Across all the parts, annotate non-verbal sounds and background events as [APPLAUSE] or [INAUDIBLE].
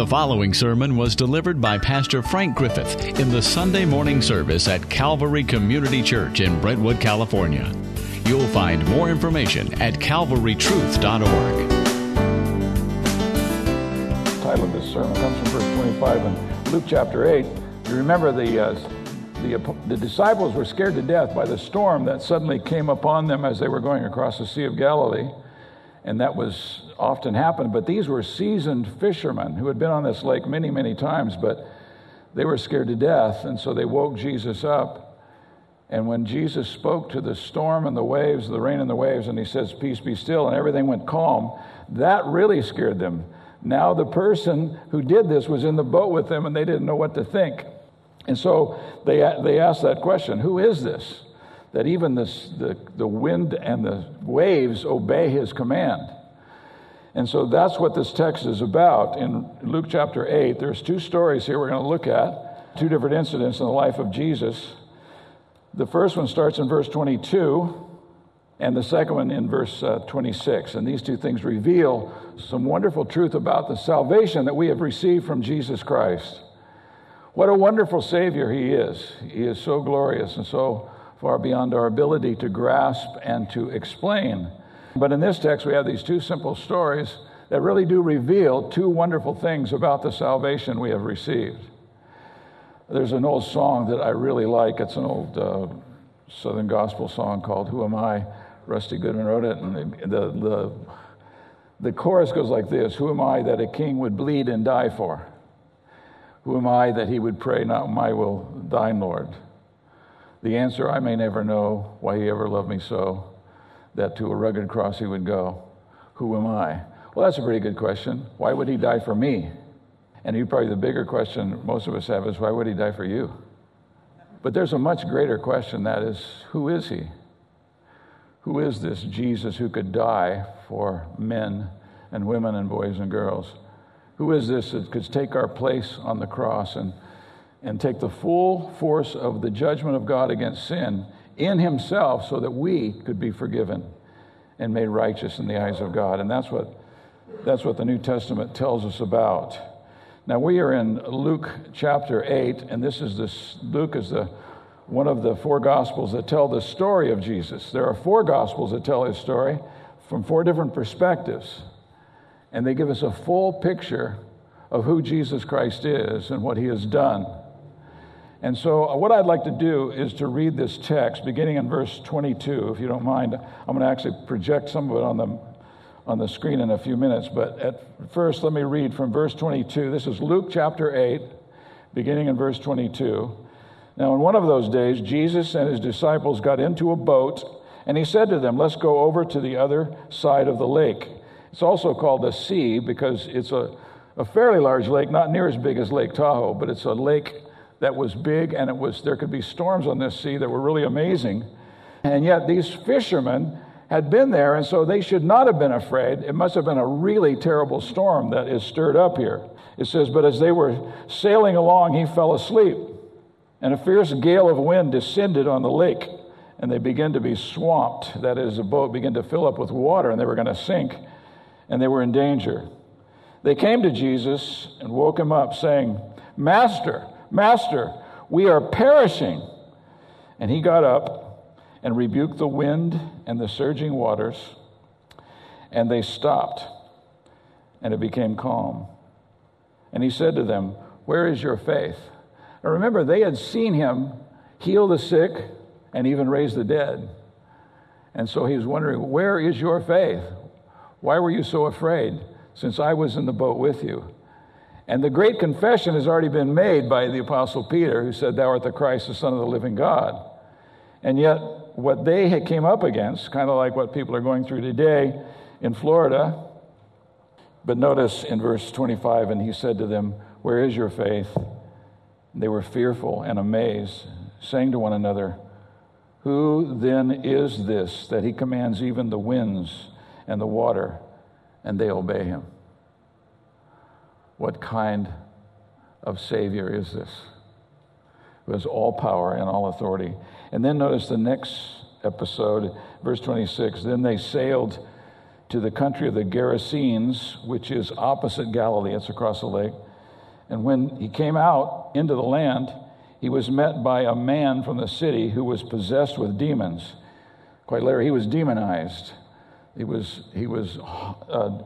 The following sermon was delivered by Pastor Frank Griffith in the Sunday morning service at Calvary Community Church in Brentwood, California. You'll find more information at calvarytruth.org. The title of this sermon comes from verse 25 in Luke chapter 8. You remember the, uh, the, the disciples were scared to death by the storm that suddenly came upon them as they were going across the Sea of Galilee. And that was often happened, but these were seasoned fishermen who had been on this lake many, many times, but they were scared to death. And so they woke Jesus up. And when Jesus spoke to the storm and the waves, the rain and the waves, and he says, Peace be still, and everything went calm, that really scared them. Now, the person who did this was in the boat with them, and they didn't know what to think. And so they, they asked that question Who is this? That even this, the, the wind and the waves obey his command. And so that's what this text is about. In Luke chapter 8, there's two stories here we're going to look at, two different incidents in the life of Jesus. The first one starts in verse 22, and the second one in verse uh, 26. And these two things reveal some wonderful truth about the salvation that we have received from Jesus Christ. What a wonderful Savior He is. He is so glorious and so far beyond our ability to grasp and to explain. But in this text, we have these two simple stories that really do reveal two wonderful things about the salvation we have received. There's an old song that I really like. It's an old uh, Southern gospel song called Who Am I? Rusty Goodman wrote it. And the, the, the, the chorus goes like this Who am I that a king would bleed and die for? Who am I that he would pray, Not my will, thine, Lord? The answer I may never know why he ever loved me so, that to a rugged cross he would go. Who am I? Well, that's a pretty good question. Why would he die for me? And probably the bigger question most of us have is why would he die for you? But there's a much greater question that is, who is he? Who is this Jesus who could die for men and women and boys and girls? Who is this that could take our place on the cross and, and take the full force of the judgment of God against sin in himself so that we could be forgiven and made righteous in the eyes of God? And that's what, that's what the New Testament tells us about. Now we are in Luke chapter 8, and this is this Luke is the one of the four gospels that tell the story of Jesus. There are four gospels that tell his story from four different perspectives, and they give us a full picture of who Jesus Christ is and what he has done. And so, uh, what I'd like to do is to read this text beginning in verse 22, if you don't mind. I'm going to actually project some of it on the on the screen in a few minutes, but at first, let me read from verse 22. This is Luke chapter 8, beginning in verse 22. Now, in one of those days, Jesus and his disciples got into a boat, and he said to them, Let's go over to the other side of the lake. It's also called the sea because it's a, a fairly large lake, not near as big as Lake Tahoe, but it's a lake that was big, and it was there could be storms on this sea that were really amazing. And yet, these fishermen had been there, and so they should not have been afraid. It must have been a really terrible storm that is stirred up here. It says, But as they were sailing along, he fell asleep, and a fierce gale of wind descended on the lake, and they began to be swamped. That is, the boat began to fill up with water, and they were going to sink, and they were in danger. They came to Jesus and woke him up, saying, Master, Master, we are perishing. And he got up and rebuked the wind and the surging waters, and they stopped, and it became calm. And he said to them, Where is your faith? Now remember, they had seen him heal the sick and even raise the dead. And so he was wondering, Where is your faith? Why were you so afraid since I was in the boat with you? And the great confession has already been made by the Apostle Peter, who said, Thou art the Christ, the Son of the living God. And yet, what they came up against, kind of like what people are going through today in Florida. But notice in verse 25, and he said to them, Where is your faith? They were fearful and amazed, saying to one another, Who then is this that he commands even the winds and the water, and they obey him? What kind of Savior is this? Who has all power and all authority. And then notice the next episode, verse 26. Then they sailed to the country of the Gerasenes, which is opposite Galilee, it's across the lake. And when he came out into the land, he was met by a man from the city who was possessed with demons. Quite later, he was demonized. He was, he was, uh,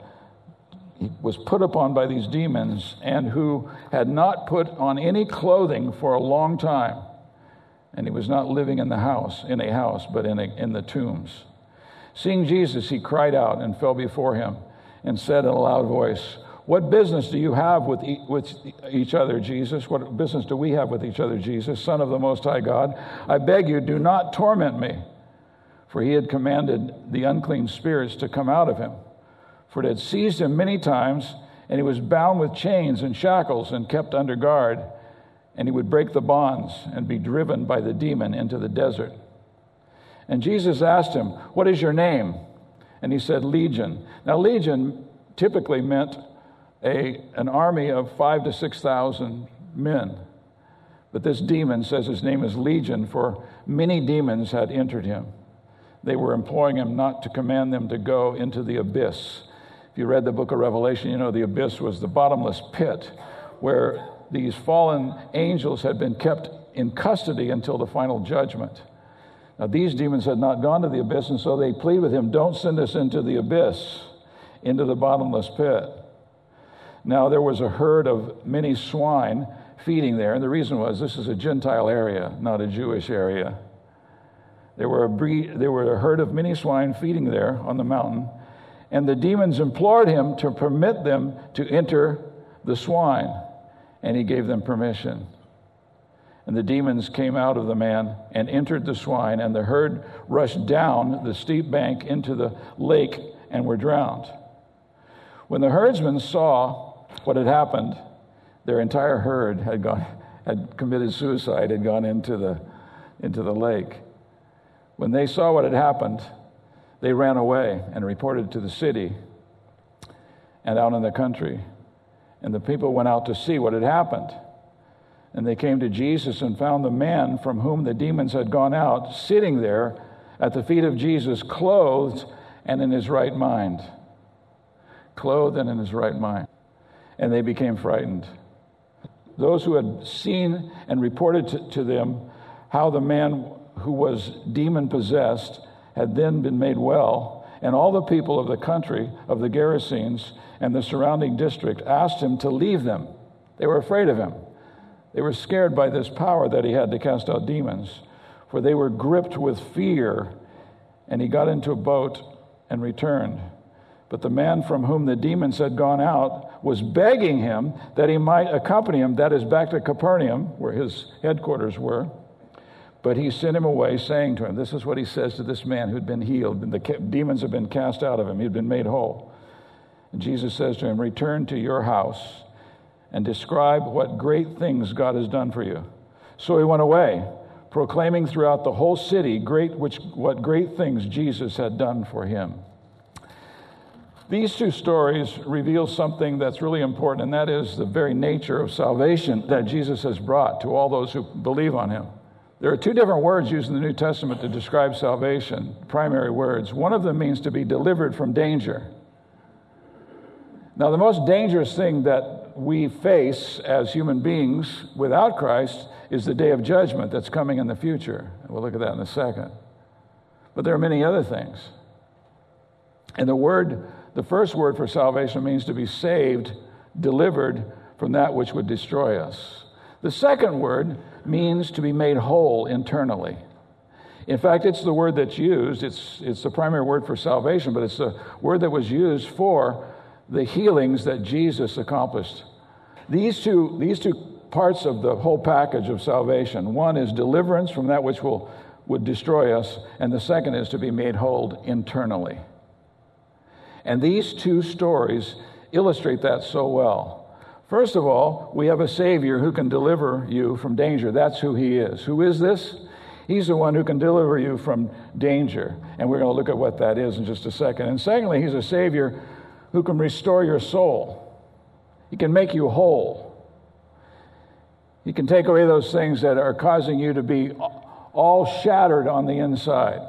he was put upon by these demons and who had not put on any clothing for a long time. And he was not living in the house, in a house, but in, a, in the tombs. Seeing Jesus, he cried out and fell before him and said in a loud voice, What business do you have with, e- with each other, Jesus? What business do we have with each other, Jesus, Son of the Most High God? I beg you, do not torment me. For he had commanded the unclean spirits to come out of him. For it had seized him many times, and he was bound with chains and shackles and kept under guard. And he would break the bonds and be driven by the demon into the desert. And Jesus asked him, What is your name? And he said, Legion. Now, Legion typically meant a, an army of five to 6,000 men. But this demon says his name is Legion, for many demons had entered him. They were imploring him not to command them to go into the abyss. If you read the book of Revelation, you know the abyss was the bottomless pit where these fallen angels had been kept in custody until the final judgment. Now, these demons had not gone to the abyss, and so they plead with him, Don't send us into the abyss, into the bottomless pit. Now, there was a herd of many swine feeding there, and the reason was this is a Gentile area, not a Jewish area. There were a, breed, there were a herd of many swine feeding there on the mountain, and the demons implored him to permit them to enter the swine, and he gave them permission. And the demons came out of the man and entered the swine, and the herd rushed down the steep bank into the lake and were drowned. When the herdsmen saw what had happened, their entire herd had, gone, had committed suicide, had gone into the, into the lake. When they saw what had happened, they ran away and reported to the city and out in the country. And the people went out to see what had happened. And they came to Jesus and found the man from whom the demons had gone out sitting there at the feet of Jesus, clothed and in his right mind. Clothed and in his right mind. And they became frightened. Those who had seen and reported to, to them how the man who was demon possessed had then been made well, and all the people of the country of the Gerasenes and the surrounding district asked him to leave them. They were afraid of him. They were scared by this power that he had to cast out demons, for they were gripped with fear. And he got into a boat and returned. But the man from whom the demons had gone out was begging him that he might accompany him, that is, back to Capernaum, where his headquarters were. But he sent him away, saying to him, This is what he says to this man who'd been healed. The demons had been cast out of him, he'd been made whole. And Jesus says to him, Return to your house and describe what great things God has done for you. So he went away, proclaiming throughout the whole city great which, what great things Jesus had done for him. These two stories reveal something that's really important, and that is the very nature of salvation that Jesus has brought to all those who believe on him. There are two different words used in the New Testament to describe salvation, primary words. One of them means to be delivered from danger. Now, the most dangerous thing that we face as human beings without Christ is the day of judgment that's coming in the future. We'll look at that in a second. But there are many other things. And the word, the first word for salvation means to be saved, delivered from that which would destroy us. The second word means to be made whole internally. In fact, it's the word that's used, it's, it's the primary word for salvation, but it's the word that was used for the healings that Jesus accomplished. These two, these two parts of the whole package of salvation one is deliverance from that which will, would destroy us, and the second is to be made whole internally. And these two stories illustrate that so well. First of all, we have a Savior who can deliver you from danger. That's who He is. Who is this? He's the one who can deliver you from danger. And we're going to look at what that is in just a second. And secondly, He's a Savior who can restore your soul, He can make you whole. He can take away those things that are causing you to be all shattered on the inside.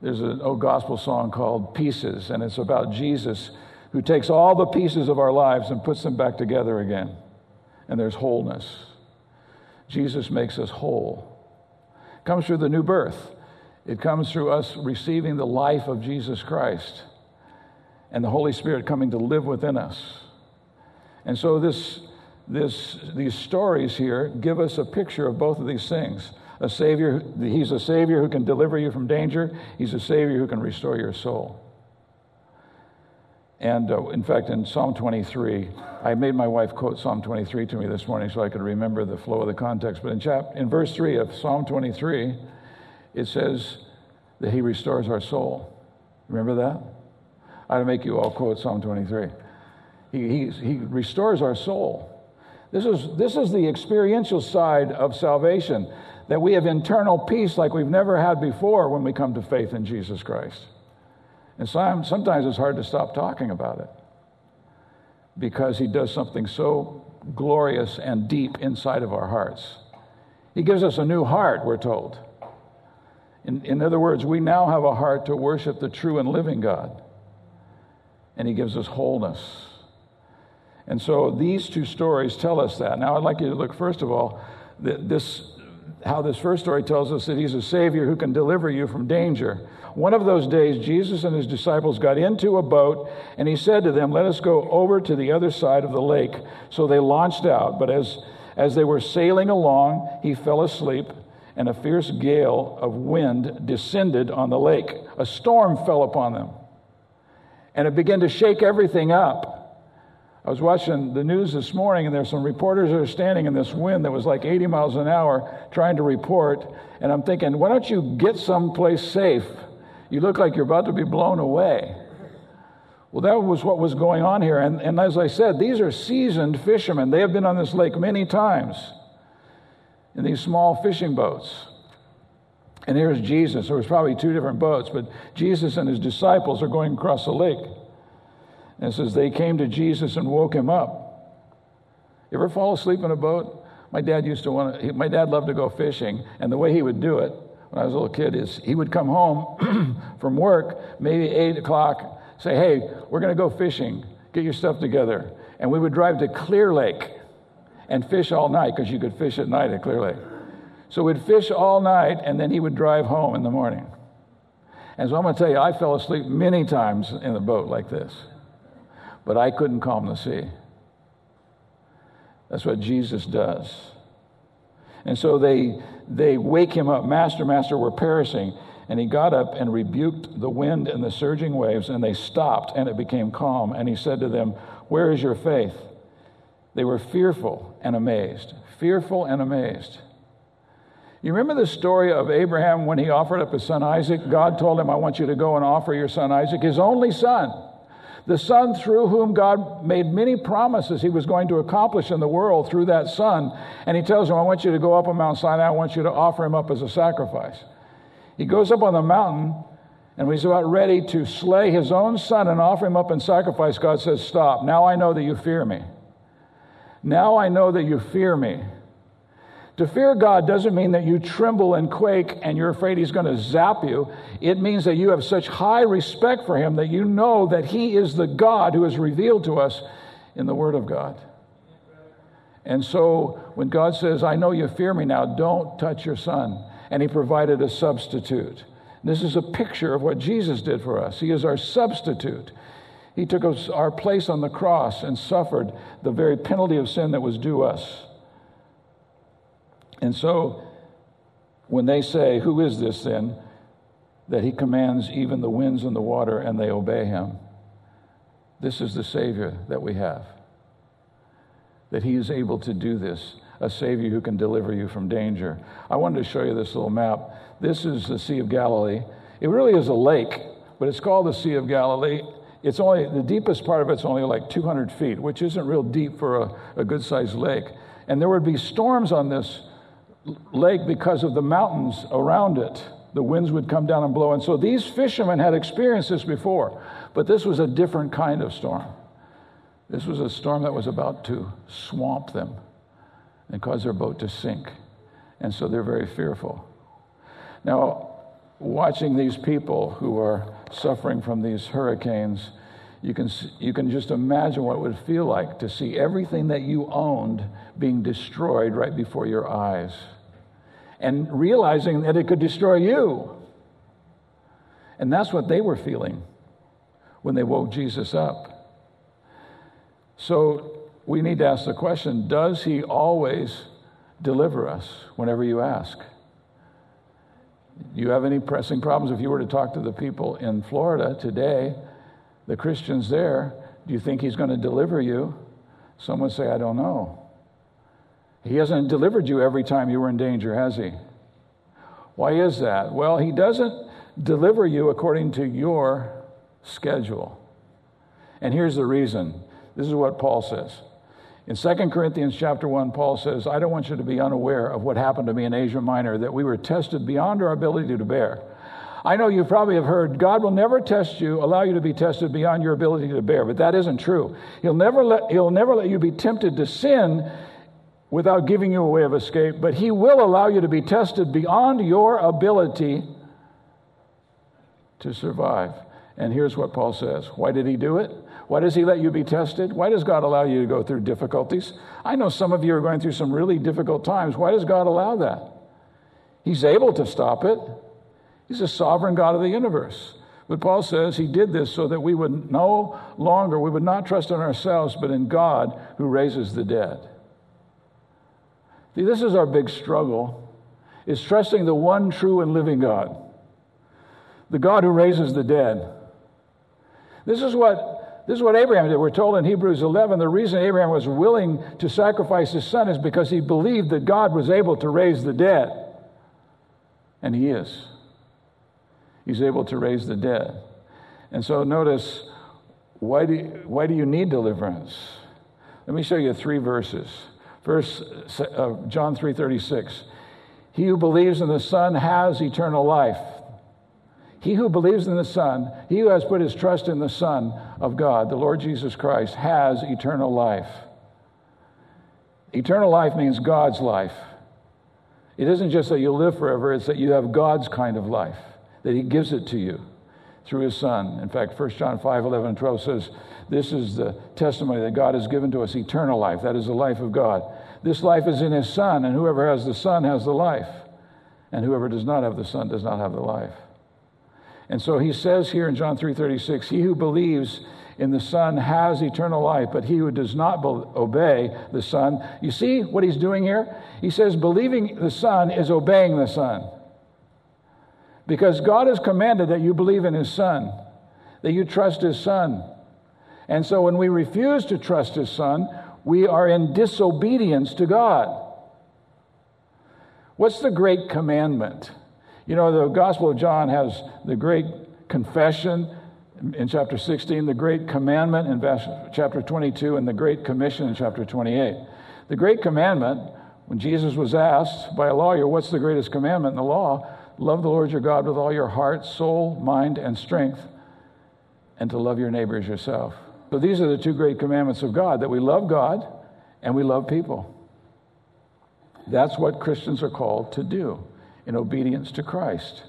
There's an old gospel song called Pieces, and it's about Jesus who takes all the pieces of our lives and puts them back together again. And there's wholeness. Jesus makes us whole. It comes through the new birth. It comes through us receiving the life of Jesus Christ and the Holy Spirit coming to live within us. And so this, this, these stories here give us a picture of both of these things. A savior, he's a savior who can deliver you from danger. He's a savior who can restore your soul. And uh, in fact, in Psalm 23, I made my wife quote Psalm 23 to me this morning so I could remember the flow of the context. But in, chap- in verse 3 of Psalm 23, it says that he restores our soul. Remember that? I'd make you all quote Psalm 23. He, he, he restores our soul. This is, this is the experiential side of salvation, that we have internal peace like we've never had before when we come to faith in Jesus Christ. And sometimes it's hard to stop talking about it because he does something so glorious and deep inside of our hearts. He gives us a new heart, we're told. In, in other words, we now have a heart to worship the true and living God, and he gives us wholeness. And so these two stories tell us that. Now, I'd like you to look, first of all, this, how this first story tells us that he's a Savior who can deliver you from danger. One of those days, Jesus and his disciples got into a boat, and he said to them, Let us go over to the other side of the lake. So they launched out. But as, as they were sailing along, he fell asleep, and a fierce gale of wind descended on the lake. A storm fell upon them, and it began to shake everything up. I was watching the news this morning, and there's some reporters that are standing in this wind that was like 80 miles an hour trying to report. And I'm thinking, why don't you get someplace safe? You look like you're about to be blown away. Well, that was what was going on here. And, and as I said, these are seasoned fishermen. They have been on this lake many times in these small fishing boats. And here's Jesus. There was probably two different boats, but Jesus and his disciples are going across the lake. And says they came to Jesus and woke him up. You ever fall asleep in a boat? My dad used to want to, my dad loved to go fishing, and the way he would do it when I was a little kid is he would come home [CLEARS THROAT] from work, maybe eight o'clock, say, Hey, we're going to go fishing. Get your stuff together. And we would drive to Clear Lake and fish all night because you could fish at night at Clear Lake. So we'd fish all night and then he would drive home in the morning. And so I'm going to tell you, I fell asleep many times in the boat like this, but I couldn't calm the sea. That's what Jesus does. And so they, they wake him up, Master, Master, we're perishing. And he got up and rebuked the wind and the surging waves, and they stopped, and it became calm. And he said to them, Where is your faith? They were fearful and amazed. Fearful and amazed. You remember the story of Abraham when he offered up his son Isaac? God told him, I want you to go and offer your son Isaac, his only son the Son through whom God made many promises he was going to accomplish in the world through that Son. And he tells him, I want you to go up on Mount Sinai, I want you to offer him up as a sacrifice. He goes up on the mountain, and he's about ready to slay his own son and offer him up in sacrifice, God says, Stop. Now I know that you fear me. Now I know that you fear me. To fear God doesn't mean that you tremble and quake and you're afraid He's going to zap you. It means that you have such high respect for Him that you know that He is the God who is revealed to us in the Word of God. And so when God says, I know you fear me now, don't touch your son, and He provided a substitute. This is a picture of what Jesus did for us. He is our substitute. He took us, our place on the cross and suffered the very penalty of sin that was due us. And so when they say, Who is this then? that he commands even the winds and the water and they obey him. This is the Savior that we have. That he is able to do this, a Savior who can deliver you from danger. I wanted to show you this little map. This is the Sea of Galilee. It really is a lake, but it's called the Sea of Galilee. It's only the deepest part of it's only like 200 feet, which isn't real deep for a, a good sized lake. And there would be storms on this lake because of the mountains around it. The winds would come down and blow. And so these fishermen had experienced this before, but this was a different kind of storm. This was a storm that was about to swamp them and cause their boat to sink. And so they're very fearful. Now, watching these people who are suffering from these hurricanes, you can, you can just imagine what it would feel like to see everything that you owned being destroyed right before your eyes and realizing that it could destroy you. And that's what they were feeling when they woke Jesus up. So we need to ask the question Does he always deliver us whenever you ask? Do you have any pressing problems? If you were to talk to the people in Florida today, the Christians there, do you think he's going to deliver you? Someone say, I don't know. He hasn't delivered you every time you were in danger, has he? Why is that? Well, he doesn't deliver you according to your schedule. And here's the reason. This is what Paul says. In 2 Corinthians chapter 1, Paul says, I don't want you to be unaware of what happened to me in Asia Minor, that we were tested beyond our ability to bear. I know you probably have heard God will never test you, allow you to be tested beyond your ability to bear, but that isn't true. He'll never let, he'll never let you be tempted to sin without giving you a way of escape, but He will allow you to be tested beyond your ability to survive. And here's what Paul says Why did He do it? Why does He let you be tested? Why does God allow you to go through difficulties? I know some of you are going through some really difficult times. Why does God allow that? He's able to stop it. He's a sovereign God of the universe. But Paul says he did this so that we would no longer, we would not trust in ourselves, but in God who raises the dead. See, this is our big struggle, is trusting the one true and living God, the God who raises the dead. This is what, this is what Abraham did. We're told in Hebrews 11 the reason Abraham was willing to sacrifice his son is because he believed that God was able to raise the dead. And he is. He's able to raise the dead. And so notice why do, you, why do you need deliverance? Let me show you three verses. Verse uh, John 3:36. He who believes in the Son has eternal life. He who believes in the Son, he who has put his trust in the Son of God, the Lord Jesus Christ, has eternal life. Eternal life means God's life. It isn't just that you'll live forever, it's that you have God's kind of life that he gives it to you through his son. In fact, 1 John 5 11 and 12 says, This is the testimony that God has given to us eternal life. That is the life of God. This life is in his son, and whoever has the son has the life. And whoever does not have the son does not have the life. And so he says here in John 3:36, he who believes in the Son has eternal life, but he who does not obey the Son, you see what he's doing here? He says believing the Son is obeying the Son. Because God has commanded that you believe in His Son, that you trust His Son. And so when we refuse to trust His Son, we are in disobedience to God. What's the great commandment? You know, the Gospel of John has the great confession in chapter 16, the great commandment in chapter 22, and the great commission in chapter 28. The great commandment, when Jesus was asked by a lawyer, What's the greatest commandment in the law? Love the Lord your God with all your heart, soul, mind, and strength, and to love your neighbor as yourself. So these are the two great commandments of God that we love God and we love people. That's what Christians are called to do in obedience to Christ.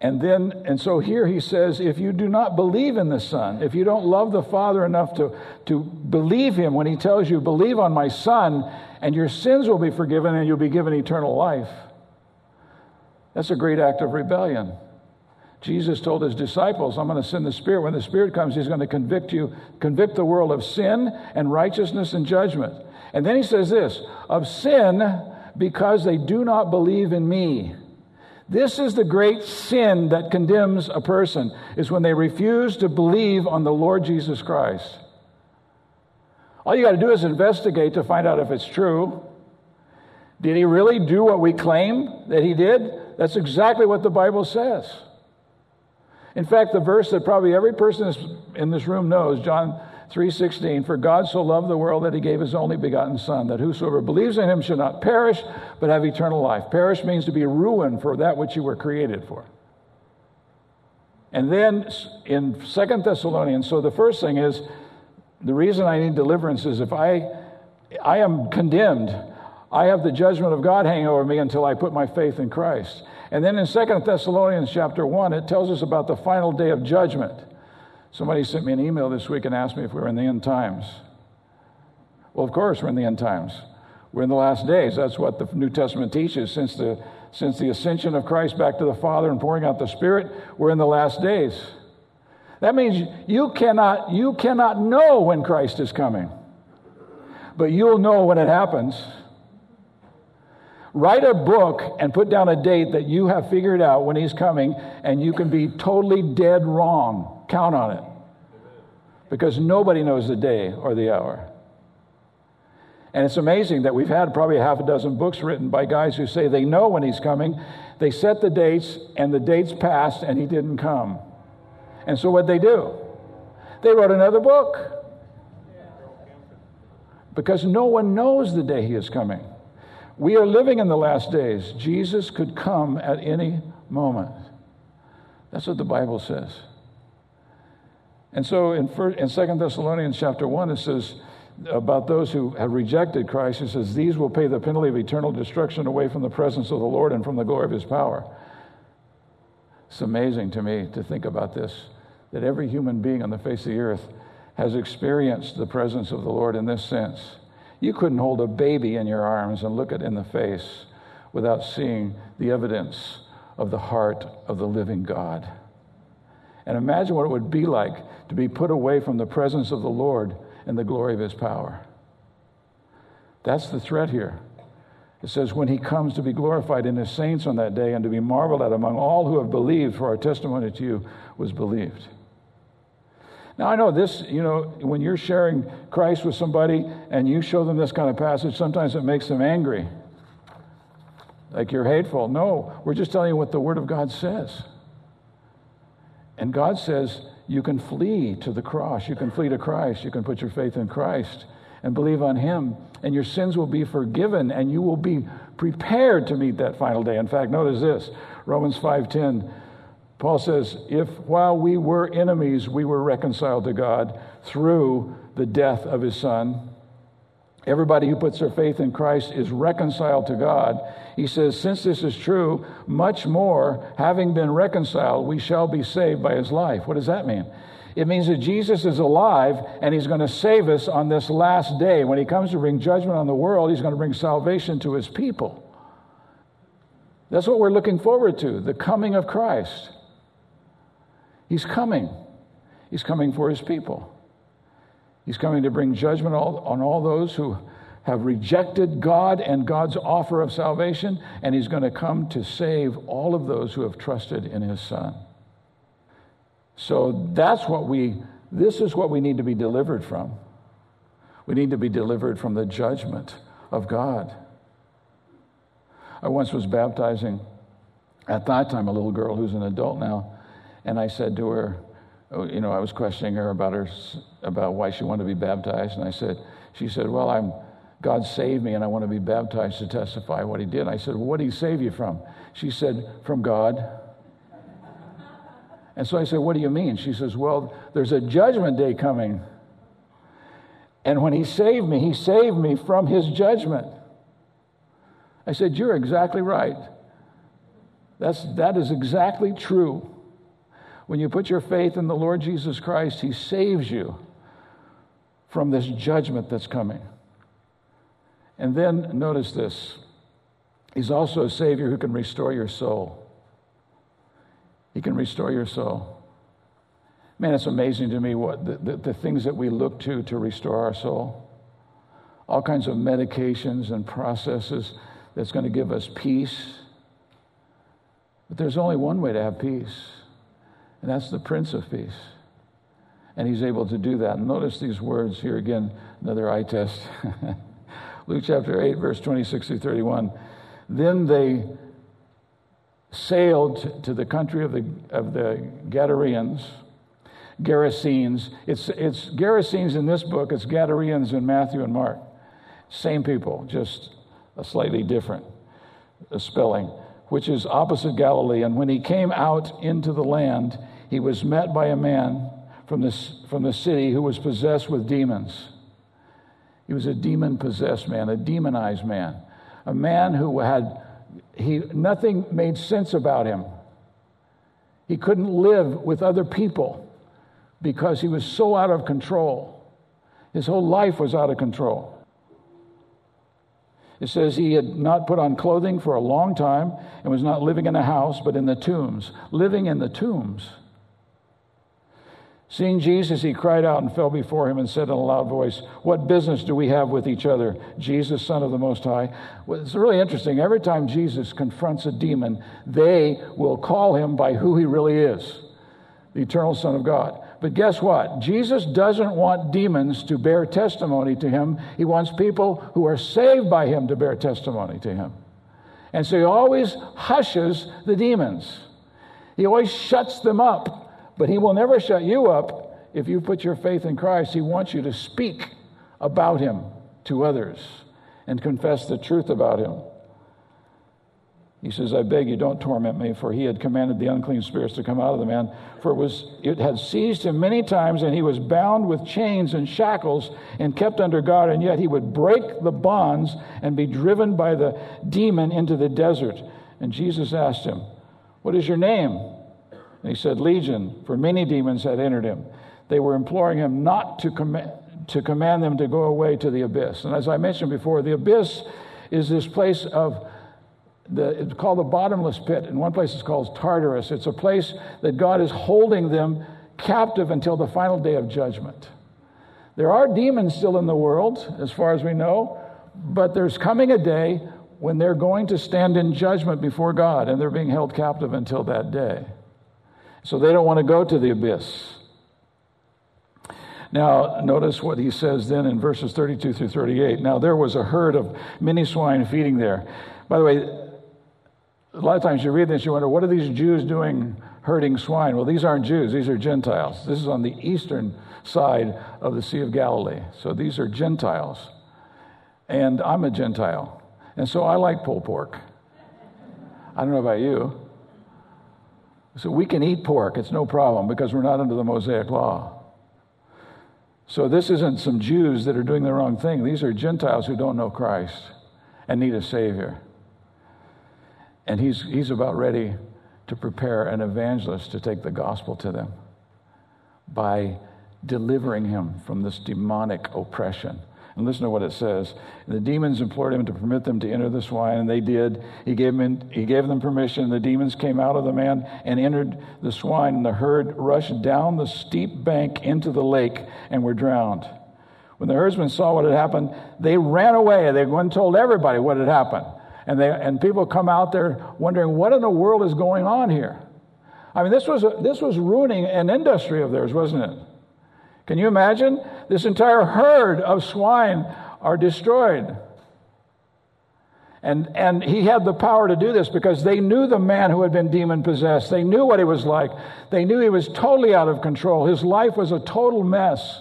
And then, and so here he says, if you do not believe in the Son, if you don't love the Father enough to, to believe him when he tells you, believe on my Son, and your sins will be forgiven and you'll be given eternal life that's a great act of rebellion. Jesus told his disciples, I'm going to send the Spirit. When the Spirit comes, he's going to convict you, convict the world of sin and righteousness and judgment. And then he says this of sin because they do not believe in me. This is the great sin that condemns a person, is when they refuse to believe on the Lord Jesus Christ. All you got to do is investigate to find out if it's true. Did he really do what we claim that he did? That's exactly what the Bible says. In fact, the verse that probably every person in this room knows, John 3:16, for God so loved the world that he gave his only begotten son that whosoever believes in him should not perish but have eternal life. Perish means to be ruined for that which you were created for. And then in Second Thessalonians, so the first thing is the reason I need deliverance is if I I am condemned I have the judgment of God hanging over me until I put my faith in Christ. And then in Second Thessalonians chapter 1, it tells us about the final day of judgment. Somebody sent me an email this week and asked me if we were in the end times. Well, of course, we're in the end times. We're in the last days. That's what the New Testament teaches. Since the, since the ascension of Christ back to the Father and pouring out the Spirit, we're in the last days. That means you cannot, you cannot know when Christ is coming, but you'll know when it happens. Write a book and put down a date that you have figured out when he's coming, and you can be totally dead wrong. Count on it. Because nobody knows the day or the hour. And it's amazing that we've had probably half a dozen books written by guys who say they know when he's coming. They set the dates, and the dates passed, and he didn't come. And so what they do? They wrote another book. Because no one knows the day he is coming. We are living in the last days. Jesus could come at any moment. That's what the Bible says. And so in, first, in 2 Thessalonians chapter 1, it says about those who have rejected Christ, it says, These will pay the penalty of eternal destruction away from the presence of the Lord and from the glory of his power. It's amazing to me to think about this that every human being on the face of the earth has experienced the presence of the Lord in this sense. You couldn't hold a baby in your arms and look it in the face without seeing the evidence of the heart of the living God. And imagine what it would be like to be put away from the presence of the Lord and the glory of his power. That's the threat here. It says, when he comes to be glorified in his saints on that day and to be marveled at among all who have believed, for our testimony to you was believed. Now, I know this, you know, when you're sharing Christ with somebody and you show them this kind of passage, sometimes it makes them angry. Like you're hateful. No, we're just telling you what the Word of God says. And God says you can flee to the cross, you can flee to Christ, you can put your faith in Christ and believe on Him, and your sins will be forgiven, and you will be prepared to meet that final day. In fact, notice this Romans 5:10 Paul says, If while we were enemies, we were reconciled to God through the death of his son, everybody who puts their faith in Christ is reconciled to God. He says, Since this is true, much more, having been reconciled, we shall be saved by his life. What does that mean? It means that Jesus is alive and he's going to save us on this last day. When he comes to bring judgment on the world, he's going to bring salvation to his people. That's what we're looking forward to the coming of Christ. He's coming. He's coming for his people. He's coming to bring judgment on all those who have rejected God and God's offer of salvation, and he's going to come to save all of those who have trusted in his Son. So that's what we, this is what we need to be delivered from. We need to be delivered from the judgment of God. I once was baptizing, at that time, a little girl who's an adult now. And I said to her, oh, you know, I was questioning her about her about why she wanted to be baptized, and I said, she said, well, I'm God saved me, and I want to be baptized to testify what He did. I said, well, what did He save you from? She said, from God. And so I said, what do you mean? She says, well, there's a judgment day coming. And when He saved me, He saved me from His judgment. I said, you're exactly right. That's, that is exactly true. When you put your faith in the Lord Jesus Christ, He saves you from this judgment that's coming. And then notice this He's also a Savior who can restore your soul. He can restore your soul. Man, it's amazing to me what the, the, the things that we look to to restore our soul. All kinds of medications and processes that's going to give us peace. But there's only one way to have peace and that's the Prince of Peace. And he's able to do that. Notice these words here again, another eye test. [LAUGHS] Luke chapter 8, verse 26 through 31. Then they sailed to the country of the, of the Gadarenes, Gerasenes. It's, it's Gerasenes in this book, it's Gadarenes in Matthew and Mark. Same people, just a slightly different uh, spelling, which is opposite Galilee. And when he came out into the land, he was met by a man from, this, from the city who was possessed with demons. He was a demon possessed man, a demonized man, a man who had, he, nothing made sense about him. He couldn't live with other people because he was so out of control. His whole life was out of control. It says he had not put on clothing for a long time and was not living in a house, but in the tombs. Living in the tombs. Seeing Jesus, he cried out and fell before him and said in a loud voice, What business do we have with each other, Jesus, Son of the Most High? Well, it's really interesting. Every time Jesus confronts a demon, they will call him by who he really is the eternal Son of God. But guess what? Jesus doesn't want demons to bear testimony to him. He wants people who are saved by him to bear testimony to him. And so he always hushes the demons, he always shuts them up but He will never shut you up if you put your faith in Christ. He wants you to speak about Him to others and confess the truth about Him. He says, I beg you, don't torment me, for he had commanded the unclean spirits to come out of the man. For it, was, it had seized him many times, and he was bound with chains and shackles and kept under guard, and yet he would break the bonds and be driven by the demon into the desert. And Jesus asked him, What is your name? And he said, Legion, for many demons had entered him. They were imploring him not to, com- to command them to go away to the abyss. And as I mentioned before, the abyss is this place of the, it's called the bottomless pit. In one place, it's called Tartarus. It's a place that God is holding them captive until the final day of judgment. There are demons still in the world, as far as we know, but there's coming a day when they're going to stand in judgment before God, and they're being held captive until that day. So they don't want to go to the abyss. Now, notice what he says then in verses 32 through 38. Now, there was a herd of many swine feeding there. By the way, a lot of times you read this, you wonder, what are these Jews doing herding swine? Well, these aren't Jews, these are Gentiles. This is on the eastern side of the Sea of Galilee. So these are Gentiles. And I'm a Gentile. And so I like pulled pork. I don't know about you. So we can eat pork, it's no problem because we're not under the Mosaic law. So this isn't some Jews that are doing the wrong thing. These are Gentiles who don't know Christ and need a Savior. And he's, he's about ready to prepare an evangelist to take the gospel to them by delivering him from this demonic oppression. And listen to what it says. The demons implored him to permit them to enter the swine, and they did. He gave, in, he gave them permission. The demons came out of the man and entered the swine, and the herd rushed down the steep bank into the lake and were drowned. When the herdsmen saw what had happened, they ran away. They went and told everybody what had happened. And, they, and people come out there wondering, what in the world is going on here? I mean, this was, a, this was ruining an industry of theirs, wasn't it? Can you imagine? This entire herd of swine are destroyed. And, and he had the power to do this because they knew the man who had been demon possessed. They knew what he was like. They knew he was totally out of control. His life was a total mess.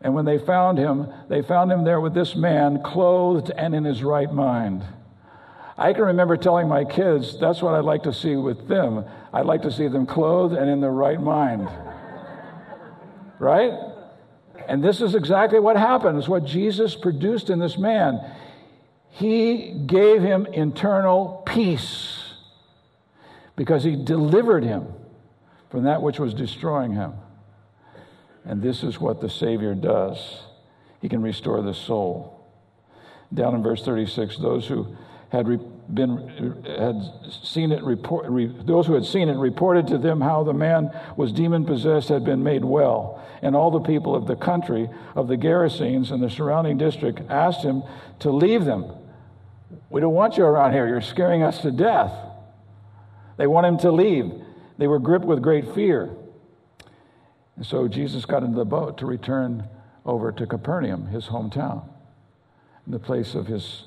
And when they found him, they found him there with this man, clothed and in his right mind. I can remember telling my kids, that's what I'd like to see with them. I'd like to see them clothed and in their right mind right? And this is exactly what happened. It's what Jesus produced in this man. He gave him internal peace because he delivered him from that which was destroying him. And this is what the Savior does. He can restore the soul. Down in verse 36, those who had been had seen it report, re, those who had seen it reported to them how the man was demon possessed had been made well. And all the people of the country of the Gerasenes and the surrounding district asked him to leave them. We don't want you around here. You're scaring us to death. They want him to leave. They were gripped with great fear. And so Jesus got into the boat to return over to Capernaum his hometown in the place of his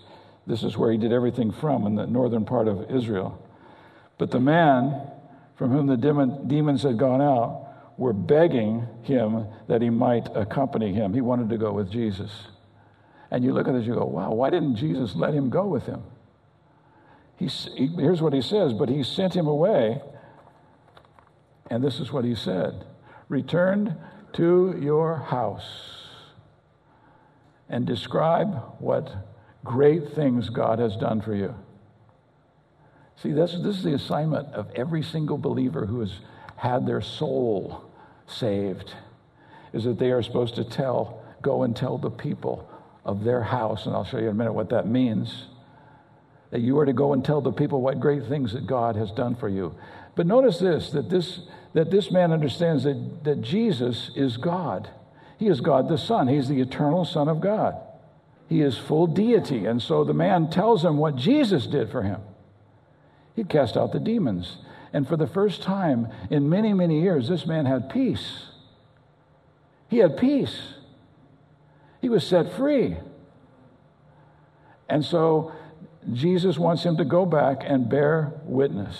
this is where he did everything from, in the northern part of Israel. But the man from whom the demons had gone out were begging him that he might accompany him. He wanted to go with Jesus. And you look at this, you go, wow, why didn't Jesus let him go with him? He, he, here's what he says, but he sent him away. And this is what he said Return to your house and describe what great things God has done for you. See, this, this is the assignment of every single believer who has had their soul saved is that they are supposed to tell, go and tell the people of their house, and I'll show you in a minute what that means. That you are to go and tell the people what great things that God has done for you. But notice this that this, that this man understands that, that Jesus is God. He is God the Son, He's the eternal Son of God. He is full deity. And so the man tells him what Jesus did for him. He cast out the demons. And for the first time in many, many years, this man had peace. He had peace. He was set free. And so Jesus wants him to go back and bear witness.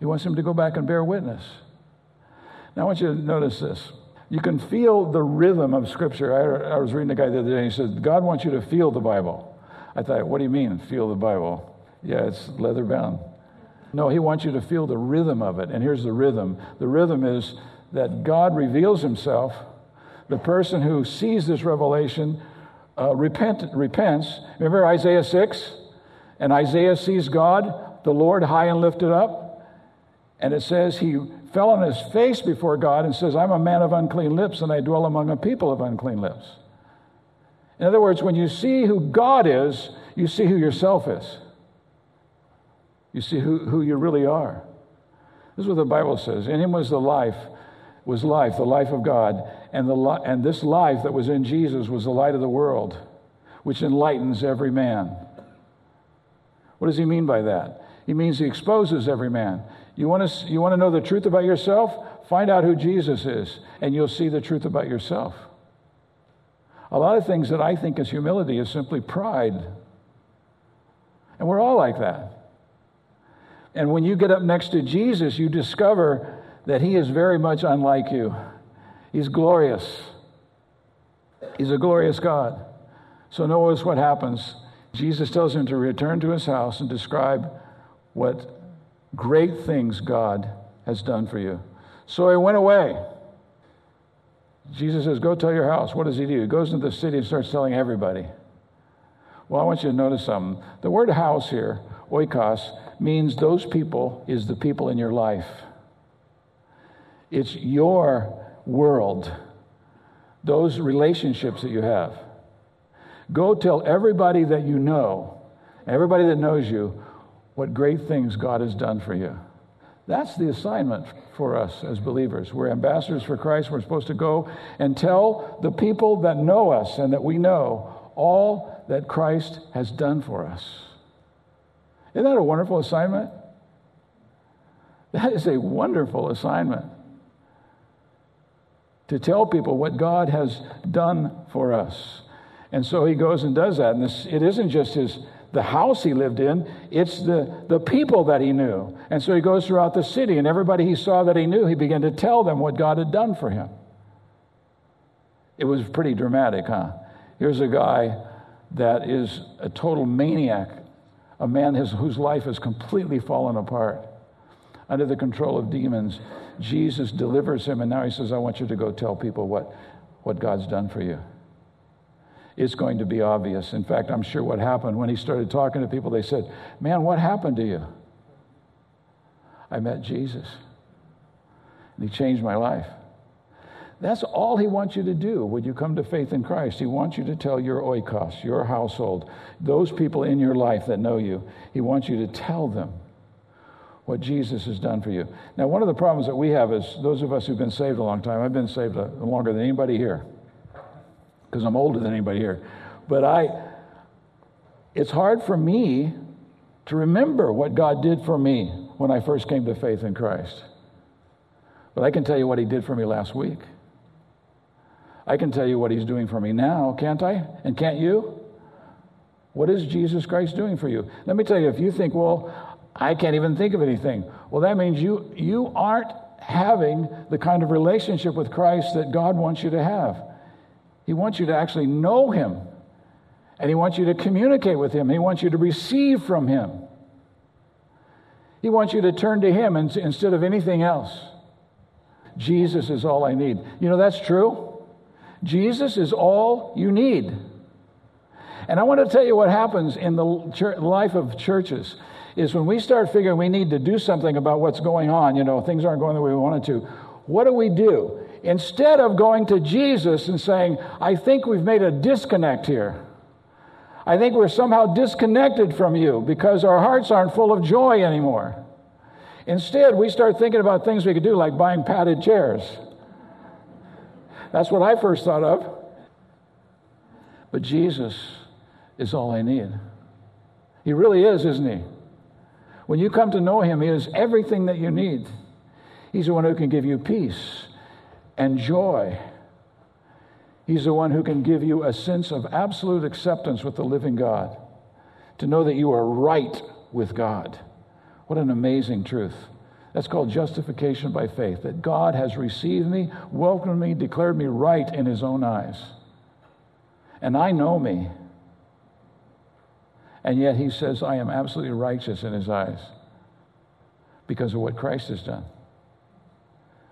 He wants him to go back and bear witness. Now, I want you to notice this. You can feel the rhythm of Scripture. I, I was reading a guy the other day, he said, God wants you to feel the Bible. I thought, what do you mean, feel the Bible? Yeah, it's leather bound. No, he wants you to feel the rhythm of it. And here's the rhythm the rhythm is that God reveals himself. The person who sees this revelation uh, repent, repents. Remember Isaiah 6? And Isaiah sees God, the Lord, high and lifted up. And it says he fell on his face before God and says, I'm a man of unclean lips and I dwell among a people of unclean lips. In other words, when you see who God is, you see who yourself is. You see who, who you really are. This is what the Bible says. In him was the life, was life, the life of God, and, the and this life that was in Jesus was the light of the world, which enlightens every man. What does he mean by that? He means he exposes every man. You want to you want to know the truth about yourself? Find out who Jesus is, and you'll see the truth about yourself. A lot of things that I think is humility is simply pride. And we're all like that. And when you get up next to Jesus, you discover that he is very much unlike you. He's glorious. He's a glorious God. So notice what happens. Jesus tells him to return to his house and describe what great things God has done for you. So he went away. Jesus says, Go tell your house. What does he do? He goes into the city and starts telling everybody. Well, I want you to notice something. The word house here, oikos, means those people is the people in your life. It's your world, those relationships that you have. Go tell everybody that you know, everybody that knows you, what great things God has done for you. That's the assignment for us as believers. We're ambassadors for Christ. We're supposed to go and tell the people that know us and that we know all that Christ has done for us. Isn't that a wonderful assignment? That is a wonderful assignment. To tell people what God has done for us. And so he goes and does that. And this, it isn't just his the house he lived in, it's the, the people that he knew. And so he goes throughout the city, and everybody he saw that he knew, he began to tell them what God had done for him. It was pretty dramatic, huh? Here's a guy that is a total maniac, a man his, whose life has completely fallen apart under the control of demons. Jesus delivers him, and now he says, I want you to go tell people what, what God's done for you it's going to be obvious. In fact, I'm sure what happened when he started talking to people, they said, Man, what happened to you? I met Jesus, and he changed my life. That's all he wants you to do when you come to faith in Christ. He wants you to tell your oikos, your household, those people in your life that know you, he wants you to tell them what Jesus has done for you. Now, one of the problems that we have is those of us who've been saved a long time, I've been saved longer than anybody here because I'm older than anybody here. But I, it's hard for me to remember what God did for me when I first came to faith in Christ. But I can tell you what He did for me last week. I can tell you what He's doing for me now, can't I? And can't you? What is Jesus Christ doing for you? Let me tell you, if you think, well, I can't even think of anything, well, that means you, you aren't having the kind of relationship with Christ that God wants you to have. He wants you to actually know Him. And He wants you to communicate with Him. He wants you to receive from Him. He wants you to turn to Him instead of anything else. Jesus is all I need. You know, that's true. Jesus is all you need. And I want to tell you what happens in the life of churches is when we start figuring we need to do something about what's going on, you know, things aren't going the way we wanted to, what do we do? Instead of going to Jesus and saying, I think we've made a disconnect here. I think we're somehow disconnected from you because our hearts aren't full of joy anymore. Instead, we start thinking about things we could do, like buying padded chairs. That's what I first thought of. But Jesus is all I need. He really is, isn't he? When you come to know him, he is everything that you need. He's the one who can give you peace and joy. He's the one who can give you a sense of absolute acceptance with the living God, to know that you are right with God. What an amazing truth. That's called justification by faith, that God has received me, welcomed me, declared me right in his own eyes. And I know me. And yet he says, I am absolutely righteous in his eyes because of what Christ has done,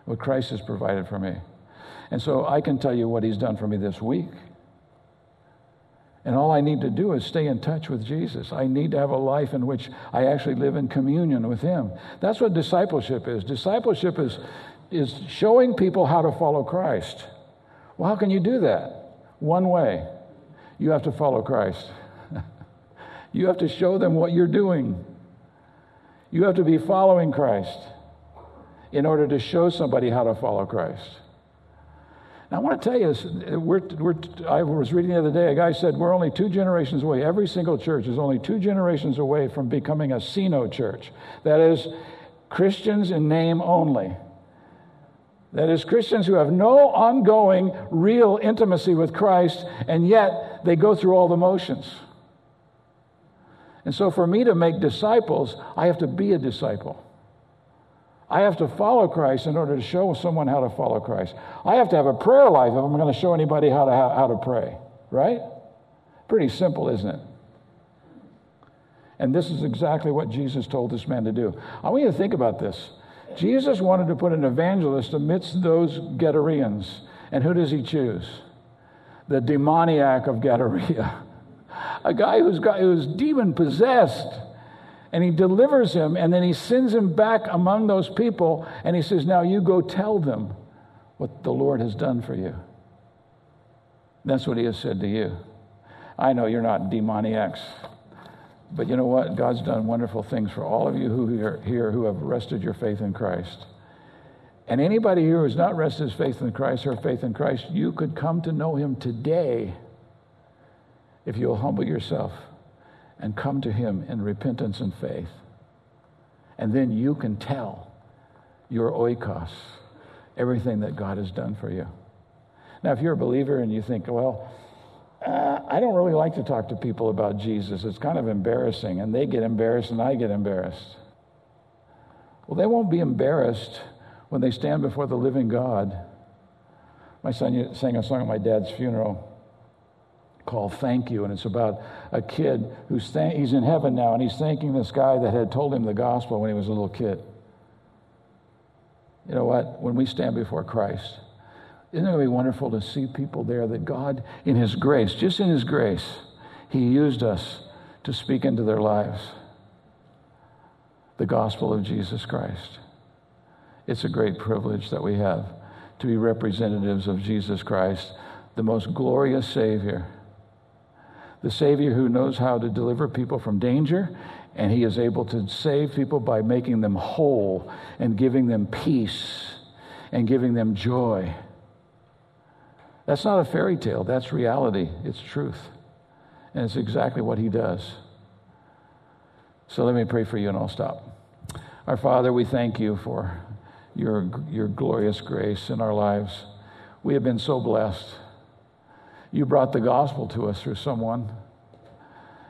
what Christ has provided for me. And so I can tell you what he's done for me this week. And all I need to do is stay in touch with Jesus. I need to have a life in which I actually live in communion with Him. That's what discipleship is. Discipleship is, is showing people how to follow Christ. Well, how can you do that? One way you have to follow Christ. [LAUGHS] you have to show them what you're doing. You have to be following Christ in order to show somebody how to follow Christ. Now, I want to tell you, we're, we're, I was reading the other day, a guy said we're only two generations away. Every single church is only two generations away from becoming a CINO church. That is, Christians in name only. That is, Christians who have no ongoing, real intimacy with Christ, and yet they go through all the motions. And so, for me to make disciples, I have to be a disciple. I have to follow Christ in order to show someone how to follow Christ. I have to have a prayer life if I'm going to show anybody how to, how to pray, right? Pretty simple, isn't it? And this is exactly what Jesus told this man to do. I want you to think about this. Jesus wanted to put an evangelist amidst those Gadarenes. And who does he choose? The demoniac of Gadarea. [LAUGHS] A guy who's, got, who's demon possessed and he delivers him, and then he sends him back among those people, and he says, Now you go tell them what the Lord has done for you. That's what he has said to you. I know you're not demoniacs, but you know what? God's done wonderful things for all of you who are here who have rested your faith in Christ. And anybody here who has not rested his faith in Christ or faith in Christ, you could come to know him today if you'll humble yourself and come to Him in repentance and faith. And then you can tell your oikos everything that God has done for you. Now, if you're a believer and you think, well, uh, I don't really like to talk to people about Jesus, it's kind of embarrassing, and they get embarrassed and I get embarrassed. Well, they won't be embarrassed when they stand before the living God. My son sang a song at my dad's funeral called Thank You, and it's about a kid who's th- he's in heaven now, and he's thanking this guy that had told him the gospel when he was a little kid. You know what? When we stand before Christ, isn't it going to be wonderful to see people there that God, in His grace, just in His grace, He used us to speak into their lives the gospel of Jesus Christ. It's a great privilege that we have to be representatives of Jesus Christ, the most glorious Savior the Savior who knows how to deliver people from danger, and He is able to save people by making them whole and giving them peace and giving them joy. That's not a fairy tale, that's reality, it's truth. And it's exactly what He does. So let me pray for you and I'll stop. Our Father, we thank you for your, your glorious grace in our lives. We have been so blessed. You brought the gospel to us through someone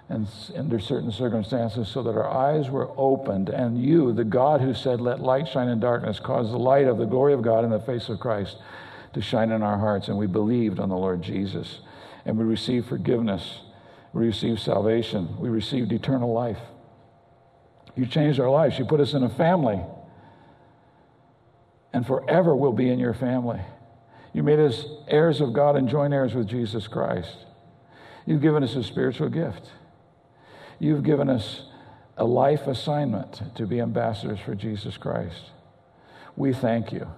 and under certain circumstances so that our eyes were opened. And you, the God who said, Let light shine in darkness, caused the light of the glory of God in the face of Christ to shine in our hearts. And we believed on the Lord Jesus. And we received forgiveness. We received salvation. We received eternal life. You changed our lives. You put us in a family. And forever we'll be in your family. You made us heirs of God and joint heirs with Jesus Christ. You've given us a spiritual gift. You've given us a life assignment to be ambassadors for Jesus Christ. We thank you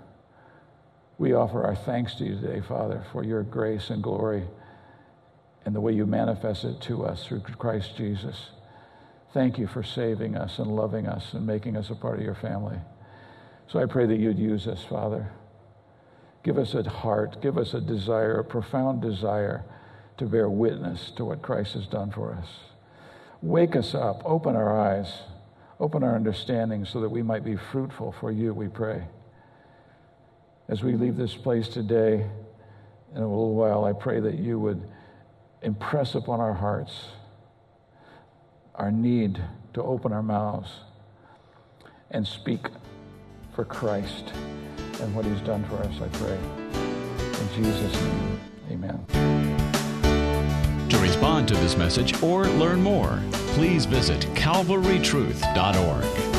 We offer our thanks to you today, Father, for your grace and glory and the way you manifest it to us through Christ Jesus. Thank you for saving us and loving us and making us a part of your family. So I pray that you'd use us, Father. Give us a heart, give us a desire, a profound desire to bear witness to what Christ has done for us. Wake us up, open our eyes, open our understanding so that we might be fruitful for you, we pray. As we leave this place today, in a little while, I pray that you would impress upon our hearts our need to open our mouths and speak for Christ and what he's done for us, I pray. In Jesus' name, amen. To respond to this message or learn more, please visit calvarytruth.org.